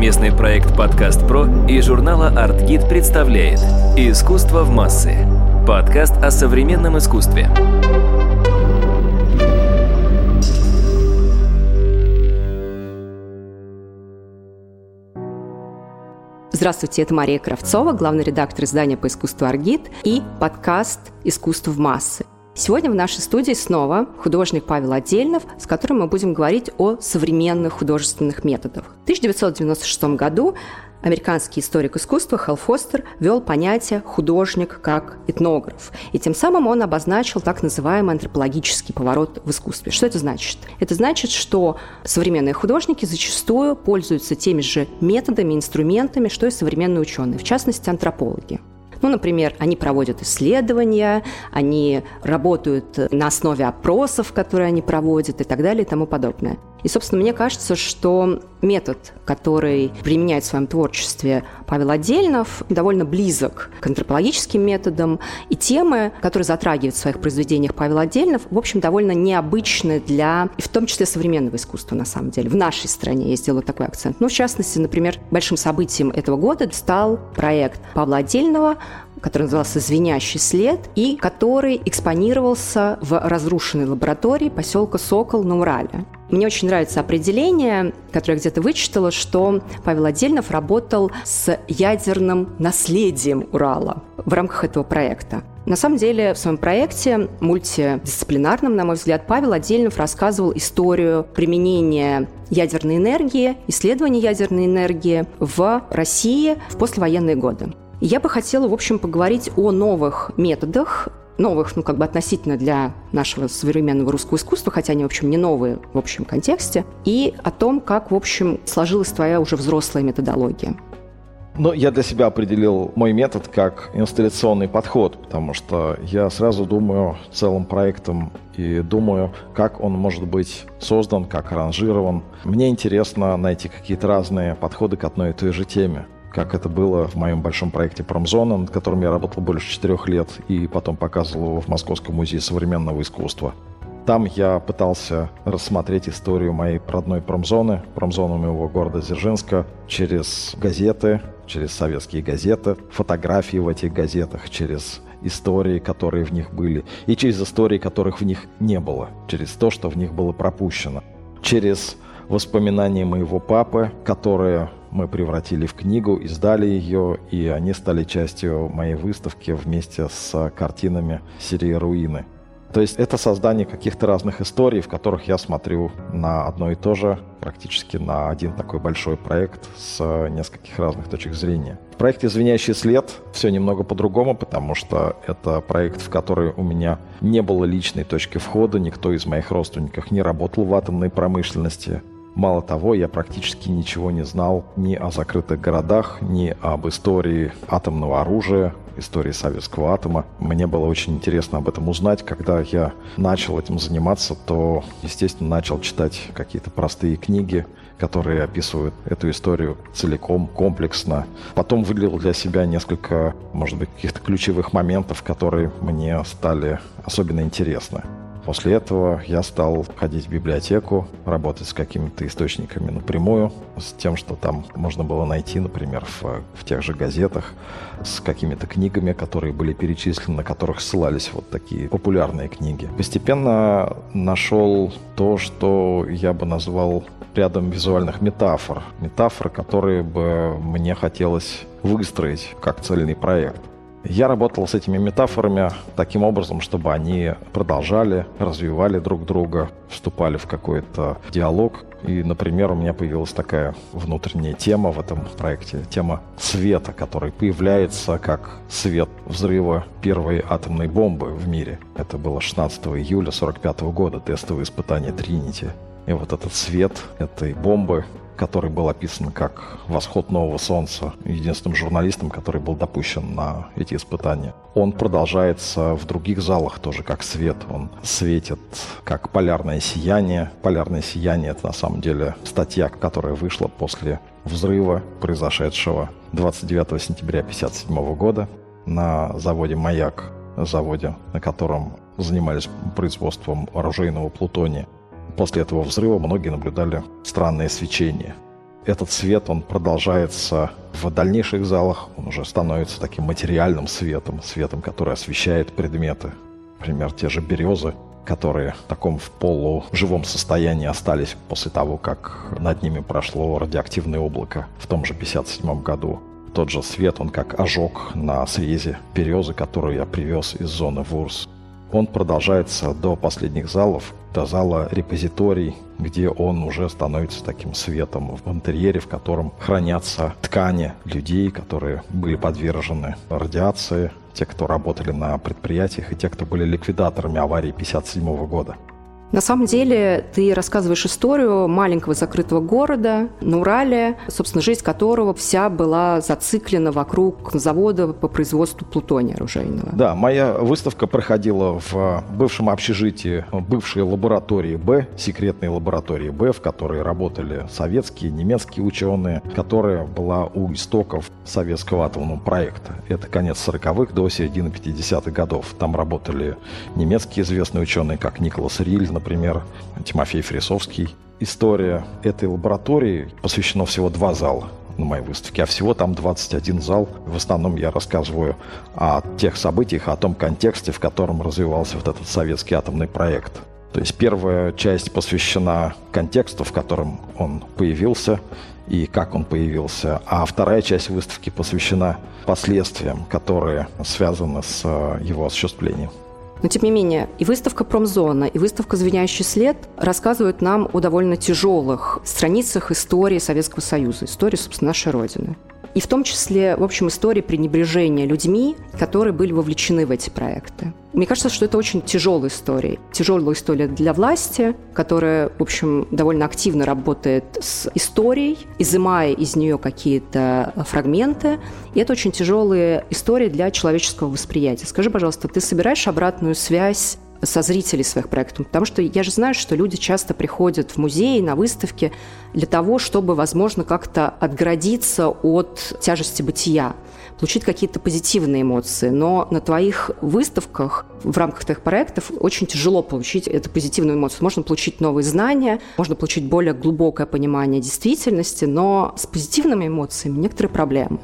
Совместный проект «Подкаст Про» и журнала «Артгид» представляет «Искусство в массы» – подкаст о современном искусстве. Здравствуйте, это Мария Кравцова, главный редактор издания по искусству «Аргит» и подкаст «Искусство в массы». Сегодня в нашей студии снова художник Павел Отдельнов, с которым мы будем говорить о современных художественных методах. В 1996 году американский историк искусства Хелл Фостер ввел понятие «художник как этнограф». И тем самым он обозначил так называемый антропологический поворот в искусстве. Что это значит? Это значит, что современные художники зачастую пользуются теми же методами, инструментами, что и современные ученые, в частности, антропологи. Ну, например, они проводят исследования, они работают на основе опросов, которые они проводят и так далее и тому подобное. И, собственно, мне кажется, что метод, который применяет в своем творчестве Павел Отдельнов, довольно близок к антропологическим методам, и темы, которые затрагивает в своих произведениях Павел Отдельнов, в общем, довольно необычны для, и в том числе, современного искусства, на самом деле. В нашей стране я сделаю такой акцент. Ну, в частности, например, большим событием этого года стал проект Павла Отдельного который назывался «Звенящий след», и который экспонировался в разрушенной лаборатории поселка Сокол на Урале. Мне очень нравится определение, которое я где-то вычитала, что Павел Отдельнов работал с ядерным наследием Урала в рамках этого проекта. На самом деле, в своем проекте, мультидисциплинарном, на мой взгляд, Павел Отдельнов рассказывал историю применения ядерной энергии, исследования ядерной энергии в России в послевоенные годы. Я бы хотела, в общем, поговорить о новых методах, новых, ну, как бы относительно для нашего современного русского искусства, хотя они, в общем, не новые в общем контексте, и о том, как, в общем, сложилась твоя уже взрослая методология. Ну, я для себя определил мой метод как инсталляционный подход, потому что я сразу думаю целым проектом и думаю, как он может быть создан, как аранжирован. Мне интересно найти какие-то разные подходы к одной и той же теме как это было в моем большом проекте «Промзона», над которым я работал больше четырех лет и потом показывал его в Московском музее современного искусства. Там я пытался рассмотреть историю моей родной промзоны, промзоны моего города Дзержинска, через газеты, через советские газеты, фотографии в этих газетах, через истории, которые в них были, и через истории, которых в них не было, через то, что в них было пропущено, через воспоминания моего папы, которые мы превратили в книгу, издали ее, и они стали частью моей выставки вместе с картинами серии «Руины». То есть это создание каких-то разных историй, в которых я смотрю на одно и то же, практически на один такой большой проект с нескольких разных точек зрения. В проекте «Звенящий след» все немного по-другому, потому что это проект, в который у меня не было личной точки входа, никто из моих родственников не работал в атомной промышленности. Мало того, я практически ничего не знал ни о закрытых городах, ни об истории атомного оружия, истории советского атома. Мне было очень интересно об этом узнать. Когда я начал этим заниматься, то, естественно, начал читать какие-то простые книги, которые описывают эту историю целиком, комплексно. Потом выделил для себя несколько, может быть, каких-то ключевых моментов, которые мне стали особенно интересны. После этого я стал ходить в библиотеку, работать с какими-то источниками напрямую, с тем, что там можно было найти, например, в, в тех же газетах, с какими-то книгами, которые были перечислены, на которых ссылались вот такие популярные книги. Постепенно нашел то, что я бы назвал рядом визуальных метафор. Метафор, которые бы мне хотелось выстроить как цельный проект. Я работал с этими метафорами таким образом, чтобы они продолжали, развивали друг друга, вступали в какой-то диалог. И, например, у меня появилась такая внутренняя тема в этом проекте, тема света, который появляется как свет взрыва первой атомной бомбы в мире. Это было 16 июля 1945 года, тестовое испытание Тринити. И вот этот свет этой бомбы который был описан как «Восход нового солнца», единственным журналистом, который был допущен на эти испытания. Он продолжается в других залах тоже как свет. Он светит как полярное сияние. Полярное сияние — это на самом деле статья, которая вышла после взрыва, произошедшего 29 сентября 1957 года на заводе «Маяк», заводе, на котором занимались производством оружейного плутония. После этого взрыва многие наблюдали странное свечение. Этот свет, он продолжается в дальнейших залах, он уже становится таким материальным светом, светом, который освещает предметы. Например, те же березы, которые в таком в полуживом состоянии остались после того, как над ними прошло радиоактивное облако в том же 57 году. Тот же свет, он как ожог на срезе березы, которую я привез из зоны ВУРС. Он продолжается до последних залов, до зала репозиторий, где он уже становится таким светом в интерьере, в котором хранятся ткани людей, которые были подвержены радиации, те, кто работали на предприятиях и те, кто были ликвидаторами аварии 1957 года. На самом деле ты рассказываешь историю маленького закрытого города на Урале, собственно, жизнь которого вся была зациклена вокруг завода по производству плутония оружейного. Да, моя выставка проходила в бывшем общежитии бывшей лаборатории Б, секретной лаборатории Б, в которой работали советские, немецкие ученые, которая была у истоков советского атомного проекта. Это конец 40-х до середины 50-х годов. Там работали немецкие известные ученые, как Николас Риль, например, Тимофей Фрисовский. История этой лаборатории посвящена всего два зала на моей выставке, а всего там 21 зал. В основном я рассказываю о тех событиях, о том контексте, в котором развивался вот этот советский атомный проект. То есть первая часть посвящена контексту, в котором он появился и как он появился, а вторая часть выставки посвящена последствиям, которые связаны с э, его осуществлением. Но, тем не менее, и выставка «Промзона», и выставка «Звенящий след» рассказывают нам о довольно тяжелых страницах истории Советского Союза, истории, собственно, нашей Родины. И в том числе, в общем, истории пренебрежения людьми, которые были вовлечены в эти проекты. Мне кажется, что это очень тяжелая история. Тяжелая история для власти, которая, в общем, довольно активно работает с историей, изымая из нее какие-то фрагменты. И это очень тяжелая история для человеческого восприятия. Скажи, пожалуйста, ты собираешь обратную связь со зрителей своих проектов. Потому что я же знаю, что люди часто приходят в музеи, на выставки для того, чтобы, возможно, как-то отгородиться от тяжести бытия, получить какие-то позитивные эмоции. Но на твоих выставках в рамках твоих проектов очень тяжело получить эту позитивную эмоцию. Можно получить новые знания, можно получить более глубокое понимание действительности, но с позитивными эмоциями некоторые проблемы.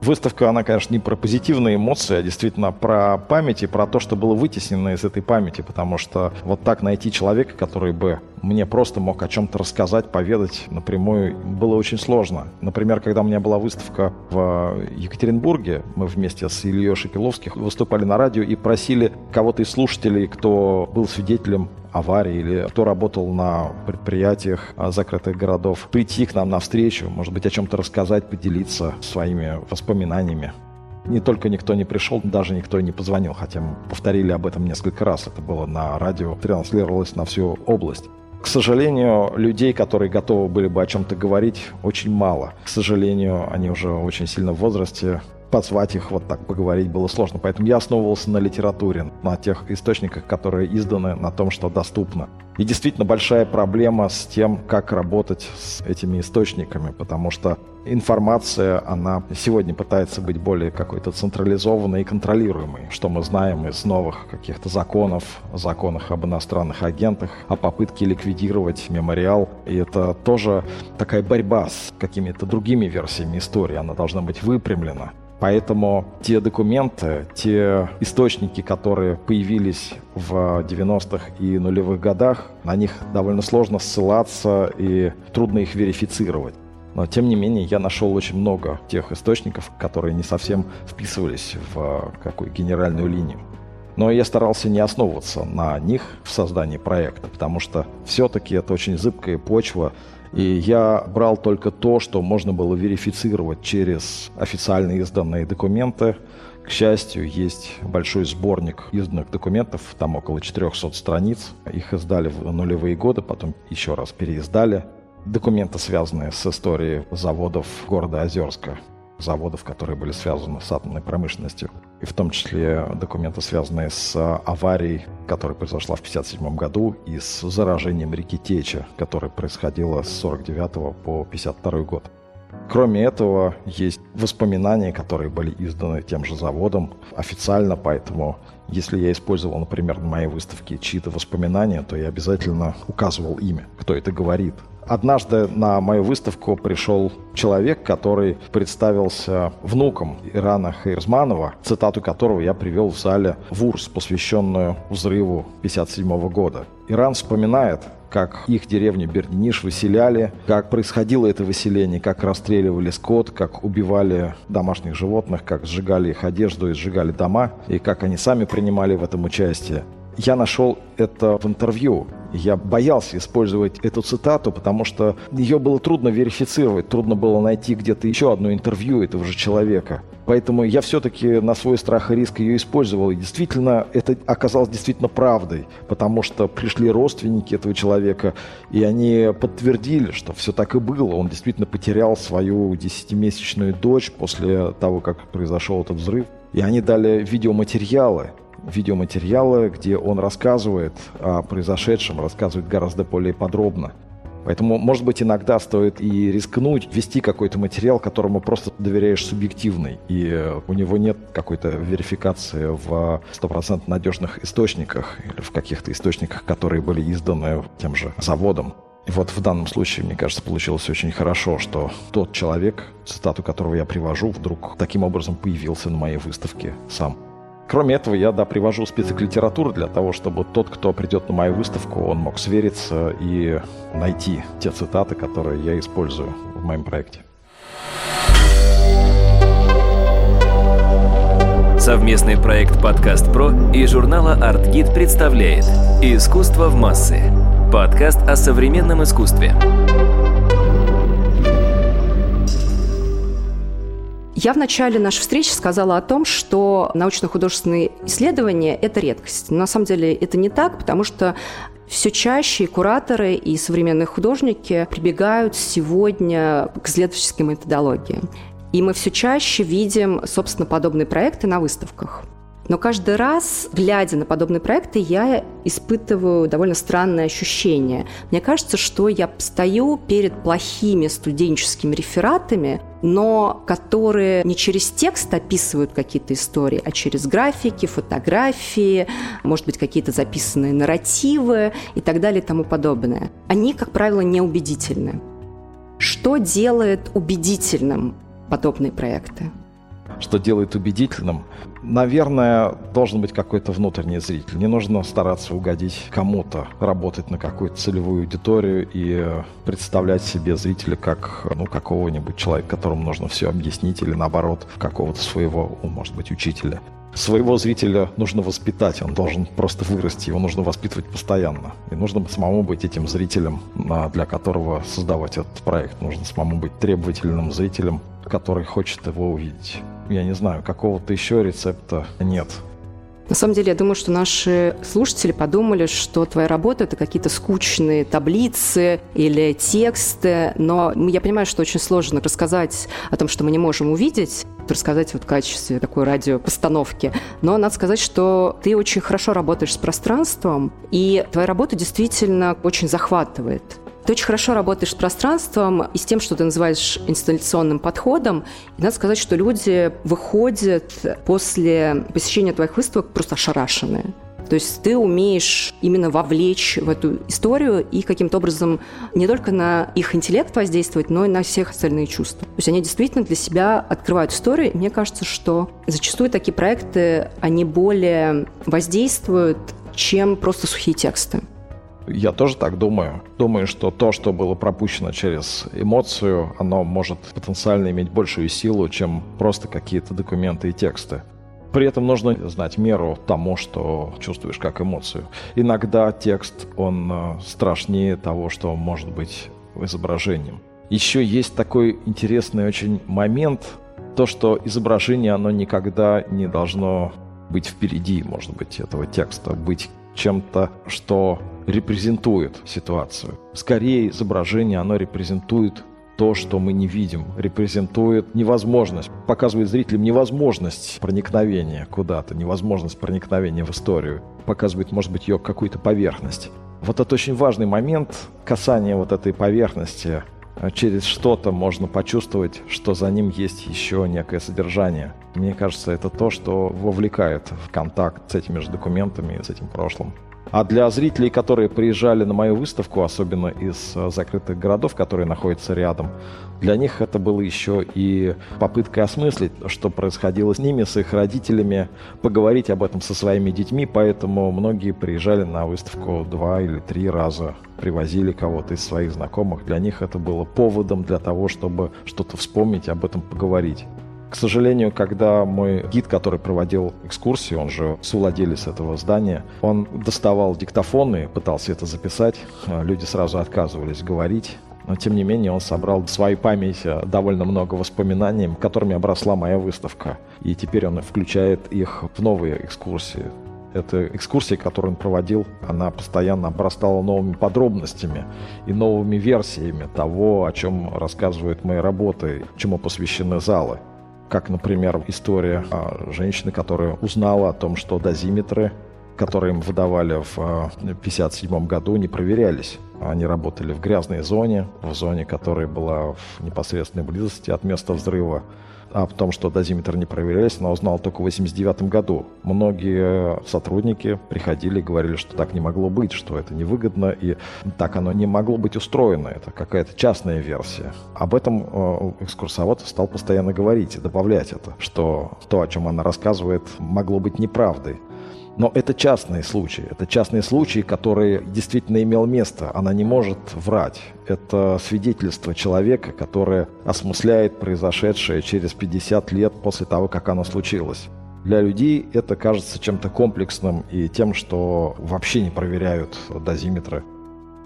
Выставка, она, конечно, не про позитивные эмоции, а действительно про память и про то, что было вытеснено из этой памяти, потому что вот так найти человека, который бы мне просто мог о чем-то рассказать, поведать напрямую, было очень сложно. Например, когда у меня была выставка в Екатеринбурге, мы вместе с Ильей Шекеловским выступали на радио и просили кого-то из слушателей, кто был свидетелем аварии или кто работал на предприятиях а, закрытых городов, прийти к нам на встречу, может быть, о чем-то рассказать, поделиться своими воспоминаниями. Не только никто не пришел, даже никто не позвонил, хотя мы повторили об этом несколько раз. Это было на радио, транслировалось на всю область. К сожалению, людей, которые готовы были бы о чем-то говорить, очень мало. К сожалению, они уже очень сильно в возрасте, позвать их вот так поговорить было сложно. Поэтому я основывался на литературе, на тех источниках, которые изданы, на том, что доступно. И действительно большая проблема с тем, как работать с этими источниками, потому что информация, она сегодня пытается быть более какой-то централизованной и контролируемой, что мы знаем из новых каких-то законов, законах об иностранных агентах, о попытке ликвидировать мемориал. И это тоже такая борьба с какими-то другими версиями истории, она должна быть выпрямлена. Поэтому те документы, те источники, которые появились в 90-х и нулевых годах, на них довольно сложно ссылаться и трудно их верифицировать. Но, тем не менее, я нашел очень много тех источников, которые не совсем вписывались в какую генеральную линию. Но я старался не основываться на них в создании проекта, потому что все-таки это очень зыбкая почва, и я брал только то, что можно было верифицировать через официально изданные документы. К счастью, есть большой сборник изданных документов, там около 400 страниц. Их издали в нулевые годы, потом еще раз переиздали. Документы, связанные с историей заводов города Озерска заводов, которые были связаны с атомной промышленностью. И в том числе документы, связанные с аварией, которая произошла в 1957 году, и с заражением реки Теча, которое происходило с 49 по 52 год. Кроме этого, есть воспоминания, которые были изданы тем же заводом официально, поэтому если я использовал, например, на моей выставке чьи-то воспоминания, то я обязательно указывал имя, кто это говорит, Однажды на мою выставку пришел человек, который представился внуком Ирана Хайрзманова, цитату которого я привел в зале ВУРС, посвященную взрыву 1957 года. Иран вспоминает, как их деревню Бердиниш выселяли, как происходило это выселение, как расстреливали скот, как убивали домашних животных, как сжигали их одежду и сжигали дома, и как они сами принимали в этом участие. Я нашел это в интервью. Я боялся использовать эту цитату, потому что ее было трудно верифицировать, трудно было найти где-то еще одно интервью этого же человека. Поэтому я все-таки на свой страх и риск ее использовал. И действительно, это оказалось действительно правдой, потому что пришли родственники этого человека, и они подтвердили, что все так и было. Он действительно потерял свою десятимесячную дочь после того, как произошел этот взрыв. И они дали видеоматериалы, видеоматериалы, где он рассказывает о произошедшем, рассказывает гораздо более подробно. Поэтому, может быть, иногда стоит и рискнуть ввести какой-то материал, которому просто доверяешь субъективный, и э, у него нет какой-то верификации в стопроцентно надежных источниках или в каких-то источниках, которые были изданы тем же заводом. И вот в данном случае, мне кажется, получилось очень хорошо, что тот человек, цитату которого я привожу, вдруг таким образом появился на моей выставке сам. Кроме этого, я, да, привожу список литературы для того, чтобы тот, кто придет на мою выставку, он мог свериться и найти те цитаты, которые я использую в моем проекте. Совместный проект «Подкаст Про» и журнала «Артгид» представляет «Искусство в массы» – подкаст о современном искусстве. Я в начале нашей встречи сказала о том, что научно-художественные исследования – это редкость. Но на самом деле это не так, потому что все чаще и кураторы, и современные художники прибегают сегодня к исследовательским методологиям. И мы все чаще видим, собственно, подобные проекты на выставках. Но каждый раз, глядя на подобные проекты, я испытываю довольно странное ощущение. Мне кажется, что я стою перед плохими студенческими рефератами, но которые не через текст описывают какие-то истории, а через графики, фотографии, может быть, какие-то записанные нарративы и так далее и тому подобное. Они, как правило, неубедительны. Что делает убедительным подобные проекты? Что делает убедительным, наверное, должен быть какой-то внутренний зритель. Не нужно стараться угодить кому-то, работать на какую-то целевую аудиторию и представлять себе зрителя как ну, какого-нибудь человека, которому нужно все объяснить, или наоборот, какого-то своего, может быть, учителя. Своего зрителя нужно воспитать, он должен просто вырасти, его нужно воспитывать постоянно. И нужно самому быть этим зрителем, для которого создавать этот проект. Нужно самому быть требовательным зрителем, который хочет его увидеть я не знаю, какого-то еще рецепта нет. На самом деле, я думаю, что наши слушатели подумали, что твоя работа – это какие-то скучные таблицы или тексты, но я понимаю, что очень сложно рассказать о том, что мы не можем увидеть, рассказать вот в качестве такой радиопостановки. Но надо сказать, что ты очень хорошо работаешь с пространством, и твоя работа действительно очень захватывает. Ты очень хорошо работаешь с пространством и с тем, что ты называешь инсталляционным подходом. И надо сказать, что люди выходят после посещения твоих выставок просто ошарашенные. То есть ты умеешь именно вовлечь в эту историю и каким-то образом не только на их интеллект воздействовать, но и на всех остальные чувства. То есть они действительно для себя открывают историю. И мне кажется, что зачастую такие проекты, они более воздействуют, чем просто сухие тексты. Я тоже так думаю. Думаю, что то, что было пропущено через эмоцию, оно может потенциально иметь большую силу, чем просто какие-то документы и тексты. При этом нужно знать меру тому, что чувствуешь как эмоцию. Иногда текст, он э, страшнее того, что может быть изображением. Еще есть такой интересный очень момент, то, что изображение, оно никогда не должно быть впереди, может быть, этого текста, быть чем-то, что репрезентует ситуацию. Скорее, изображение, оно репрезентует то, что мы не видим, репрезентует невозможность, показывает зрителям невозможность проникновения куда-то, невозможность проникновения в историю, показывает, может быть, ее какую-то поверхность. Вот это очень важный момент касания вот этой поверхности. Через что-то можно почувствовать, что за ним есть еще некое содержание. Мне кажется, это то, что вовлекает в контакт с этими же документами, с этим прошлым. А для зрителей, которые приезжали на мою выставку, особенно из э, закрытых городов, которые находятся рядом, для них это было еще и попытка осмыслить, что происходило с ними, с их родителями, поговорить об этом со своими детьми, поэтому многие приезжали на выставку два или три раза, привозили кого-то из своих знакомых. Для них это было поводом для того, чтобы что-то вспомнить, об этом поговорить. К сожалению, когда мой гид, который проводил экскурсии, он же совладелец этого здания, он доставал диктофоны, пытался это записать, а люди сразу отказывались говорить. Но, тем не менее, он собрал в своей памяти довольно много воспоминаний, которыми обросла моя выставка. И теперь он включает их в новые экскурсии. Эта экскурсия, которую он проводил, она постоянно обрастала новыми подробностями и новыми версиями того, о чем рассказывают мои работы, чему посвящены залы как, например, история женщины, которая узнала о том, что дозиметры, которые им выдавали в 1957 году, не проверялись. Они работали в грязной зоне, в зоне, которая была в непосредственной близости от места взрыва о том, что дозиметр не проверялись, она узнала только в 89 году. Многие сотрудники приходили и говорили, что так не могло быть, что это невыгодно, и так оно не могло быть устроено. Это какая-то частная версия. Об этом э, экскурсовод стал постоянно говорить и добавлять это, что то, о чем она рассказывает, могло быть неправдой. Но это частные случаи. Это частные случаи, которые действительно имел место. Она не может врать. Это свидетельство человека, которое осмысляет произошедшее через 50 лет после того, как оно случилось. Для людей это кажется чем-то комплексным и тем, что вообще не проверяют дозиметры.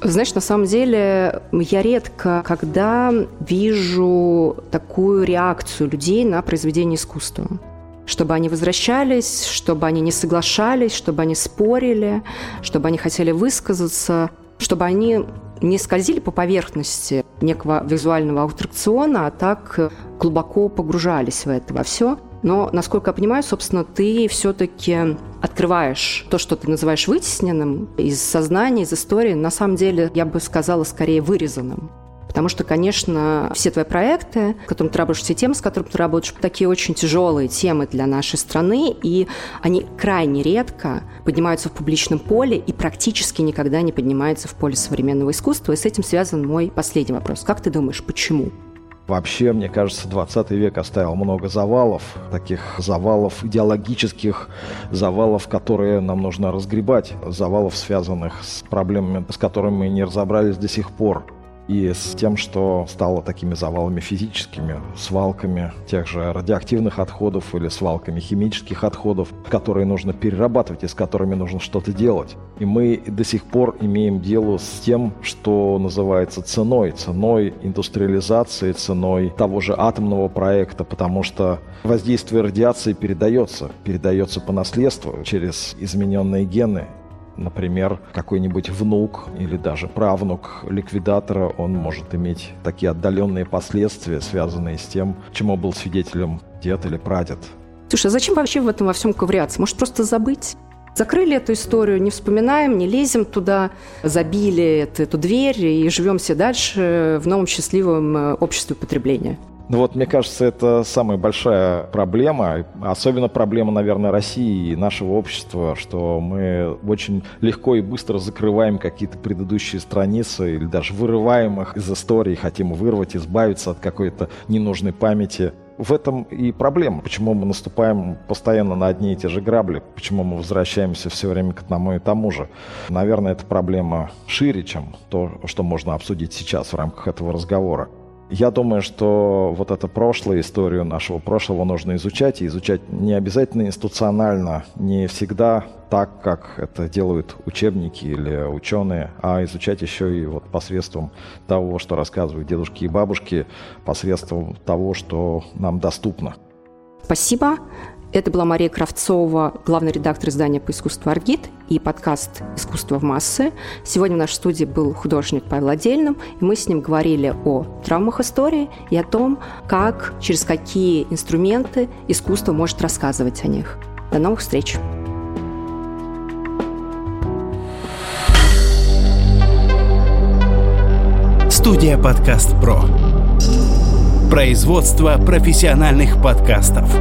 Знаешь, на самом деле я редко, когда вижу такую реакцию людей на произведение искусства чтобы они возвращались, чтобы они не соглашались, чтобы они спорили, чтобы они хотели высказаться, чтобы они не скользили по поверхности некого визуального аттракциона, а так глубоко погружались в это во все. Но, насколько я понимаю, собственно, ты все-таки открываешь то, что ты называешь вытесненным из сознания, из истории, на самом деле, я бы сказала, скорее вырезанным. Потому что, конечно, все твои проекты, с которыми ты работаешь, все темы, с которыми ты работаешь, такие очень тяжелые темы для нашей страны, и они крайне редко поднимаются в публичном поле и практически никогда не поднимаются в поле современного искусства. И с этим связан мой последний вопрос. Как ты думаешь, почему? Вообще, мне кажется, 20 век оставил много завалов, таких завалов идеологических, завалов, которые нам нужно разгребать, завалов, связанных с проблемами, с которыми мы не разобрались до сих пор и с тем, что стало такими завалами физическими, свалками тех же радиоактивных отходов или свалками химических отходов, которые нужно перерабатывать и с которыми нужно что-то делать. И мы до сих пор имеем дело с тем, что называется ценой, ценой индустриализации, ценой того же атомного проекта, потому что воздействие радиации передается, передается по наследству через измененные гены, Например, какой-нибудь внук или даже правнук ликвидатора, он может иметь такие отдаленные последствия, связанные с тем, чему был свидетелем дед или прадед. Слушай, а зачем вообще в этом во всем ковыряться? Может, просто забыть? Закрыли эту историю, не вспоминаем, не лезем туда, забили эту, дверь и живем все дальше в новом счастливом э, обществе потребления. Ну вот, мне кажется, это самая большая проблема, особенно проблема, наверное, России и нашего общества, что мы очень легко и быстро закрываем какие-то предыдущие страницы или даже вырываем их из истории, хотим вырвать, избавиться от какой-то ненужной памяти. В этом и проблема, почему мы наступаем постоянно на одни и те же грабли, почему мы возвращаемся все время к одному и тому же. Наверное, эта проблема шире, чем то, что можно обсудить сейчас в рамках этого разговора. Я думаю, что вот это прошлое, историю нашего прошлого нужно изучать, и изучать не обязательно институционально, не всегда так, как это делают учебники или ученые, а изучать еще и вот посредством того, что рассказывают дедушки и бабушки, посредством того, что нам доступно. Спасибо. Это была Мария Кравцова, главный редактор издания по искусству «Аргит» и подкаст «Искусство в массы». Сегодня в нашей студии был художник Павел Отдельным, и мы с ним говорили о травмах истории и о том, как, через какие инструменты искусство может рассказывать о них. До новых встреч! Студия «Подкаст Про». Производство профессиональных подкастов.